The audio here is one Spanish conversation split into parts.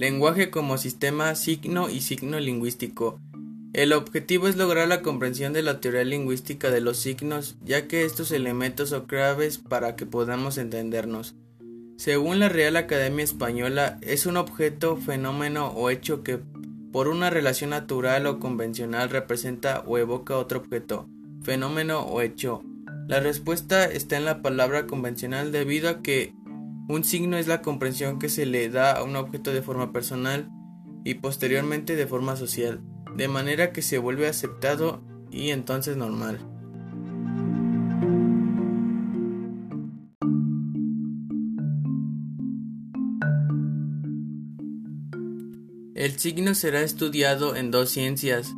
Lenguaje como sistema signo y signo lingüístico. El objetivo es lograr la comprensión de la teoría lingüística de los signos, ya que estos elementos son claves para que podamos entendernos. Según la Real Academia Española, es un objeto, fenómeno o hecho que por una relación natural o convencional representa o evoca otro objeto, fenómeno o hecho. La respuesta está en la palabra convencional debido a que un signo es la comprensión que se le da a un objeto de forma personal y posteriormente de forma social, de manera que se vuelve aceptado y entonces normal. El signo será estudiado en dos ciencias.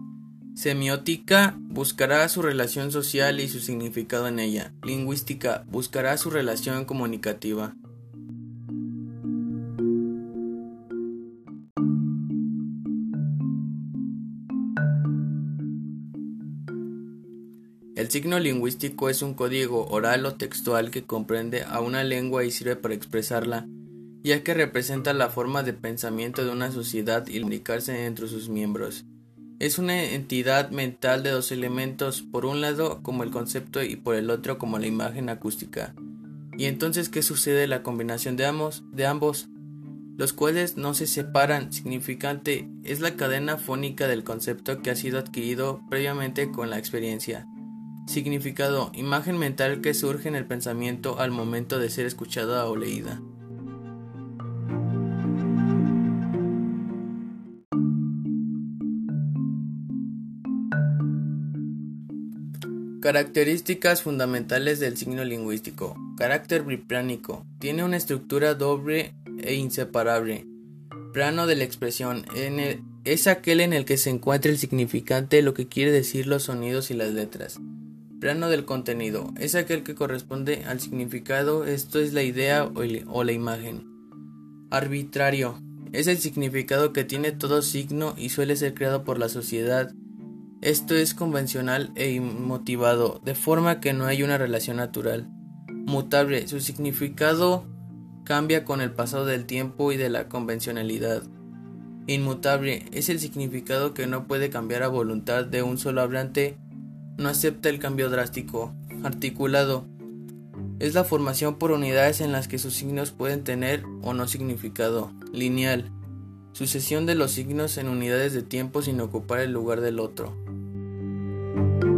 Semiótica buscará su relación social y su significado en ella. Lingüística buscará su relación comunicativa. El signo lingüístico es un código oral o textual que comprende a una lengua y sirve para expresarla, ya que representa la forma de pensamiento de una sociedad y comunicarse entre sus miembros. Es una entidad mental de dos elementos, por un lado como el concepto y por el otro como la imagen acústica. ¿Y entonces qué sucede la combinación de ambos? De ambos, los cuales no se separan. Significante es la cadena fónica del concepto que ha sido adquirido previamente con la experiencia. Significado, imagen mental que surge en el pensamiento al momento de ser escuchada o leída. Características fundamentales del signo lingüístico. Carácter biplánico. Tiene una estructura doble e inseparable. Plano de la expresión. es aquel en el que se encuentra el significante, lo que quiere decir los sonidos y las letras. Plano del contenido es aquel que corresponde al significado, esto es la idea o la imagen. Arbitrario es el significado que tiene todo signo y suele ser creado por la sociedad. Esto es convencional e inmotivado, de forma que no hay una relación natural. Mutable, su significado cambia con el pasado del tiempo y de la convencionalidad. Inmutable es el significado que no puede cambiar a voluntad de un solo hablante no acepta el cambio drástico. Articulado. Es la formación por unidades en las que sus signos pueden tener o no significado. Lineal. Sucesión de los signos en unidades de tiempo sin ocupar el lugar del otro. Thank you.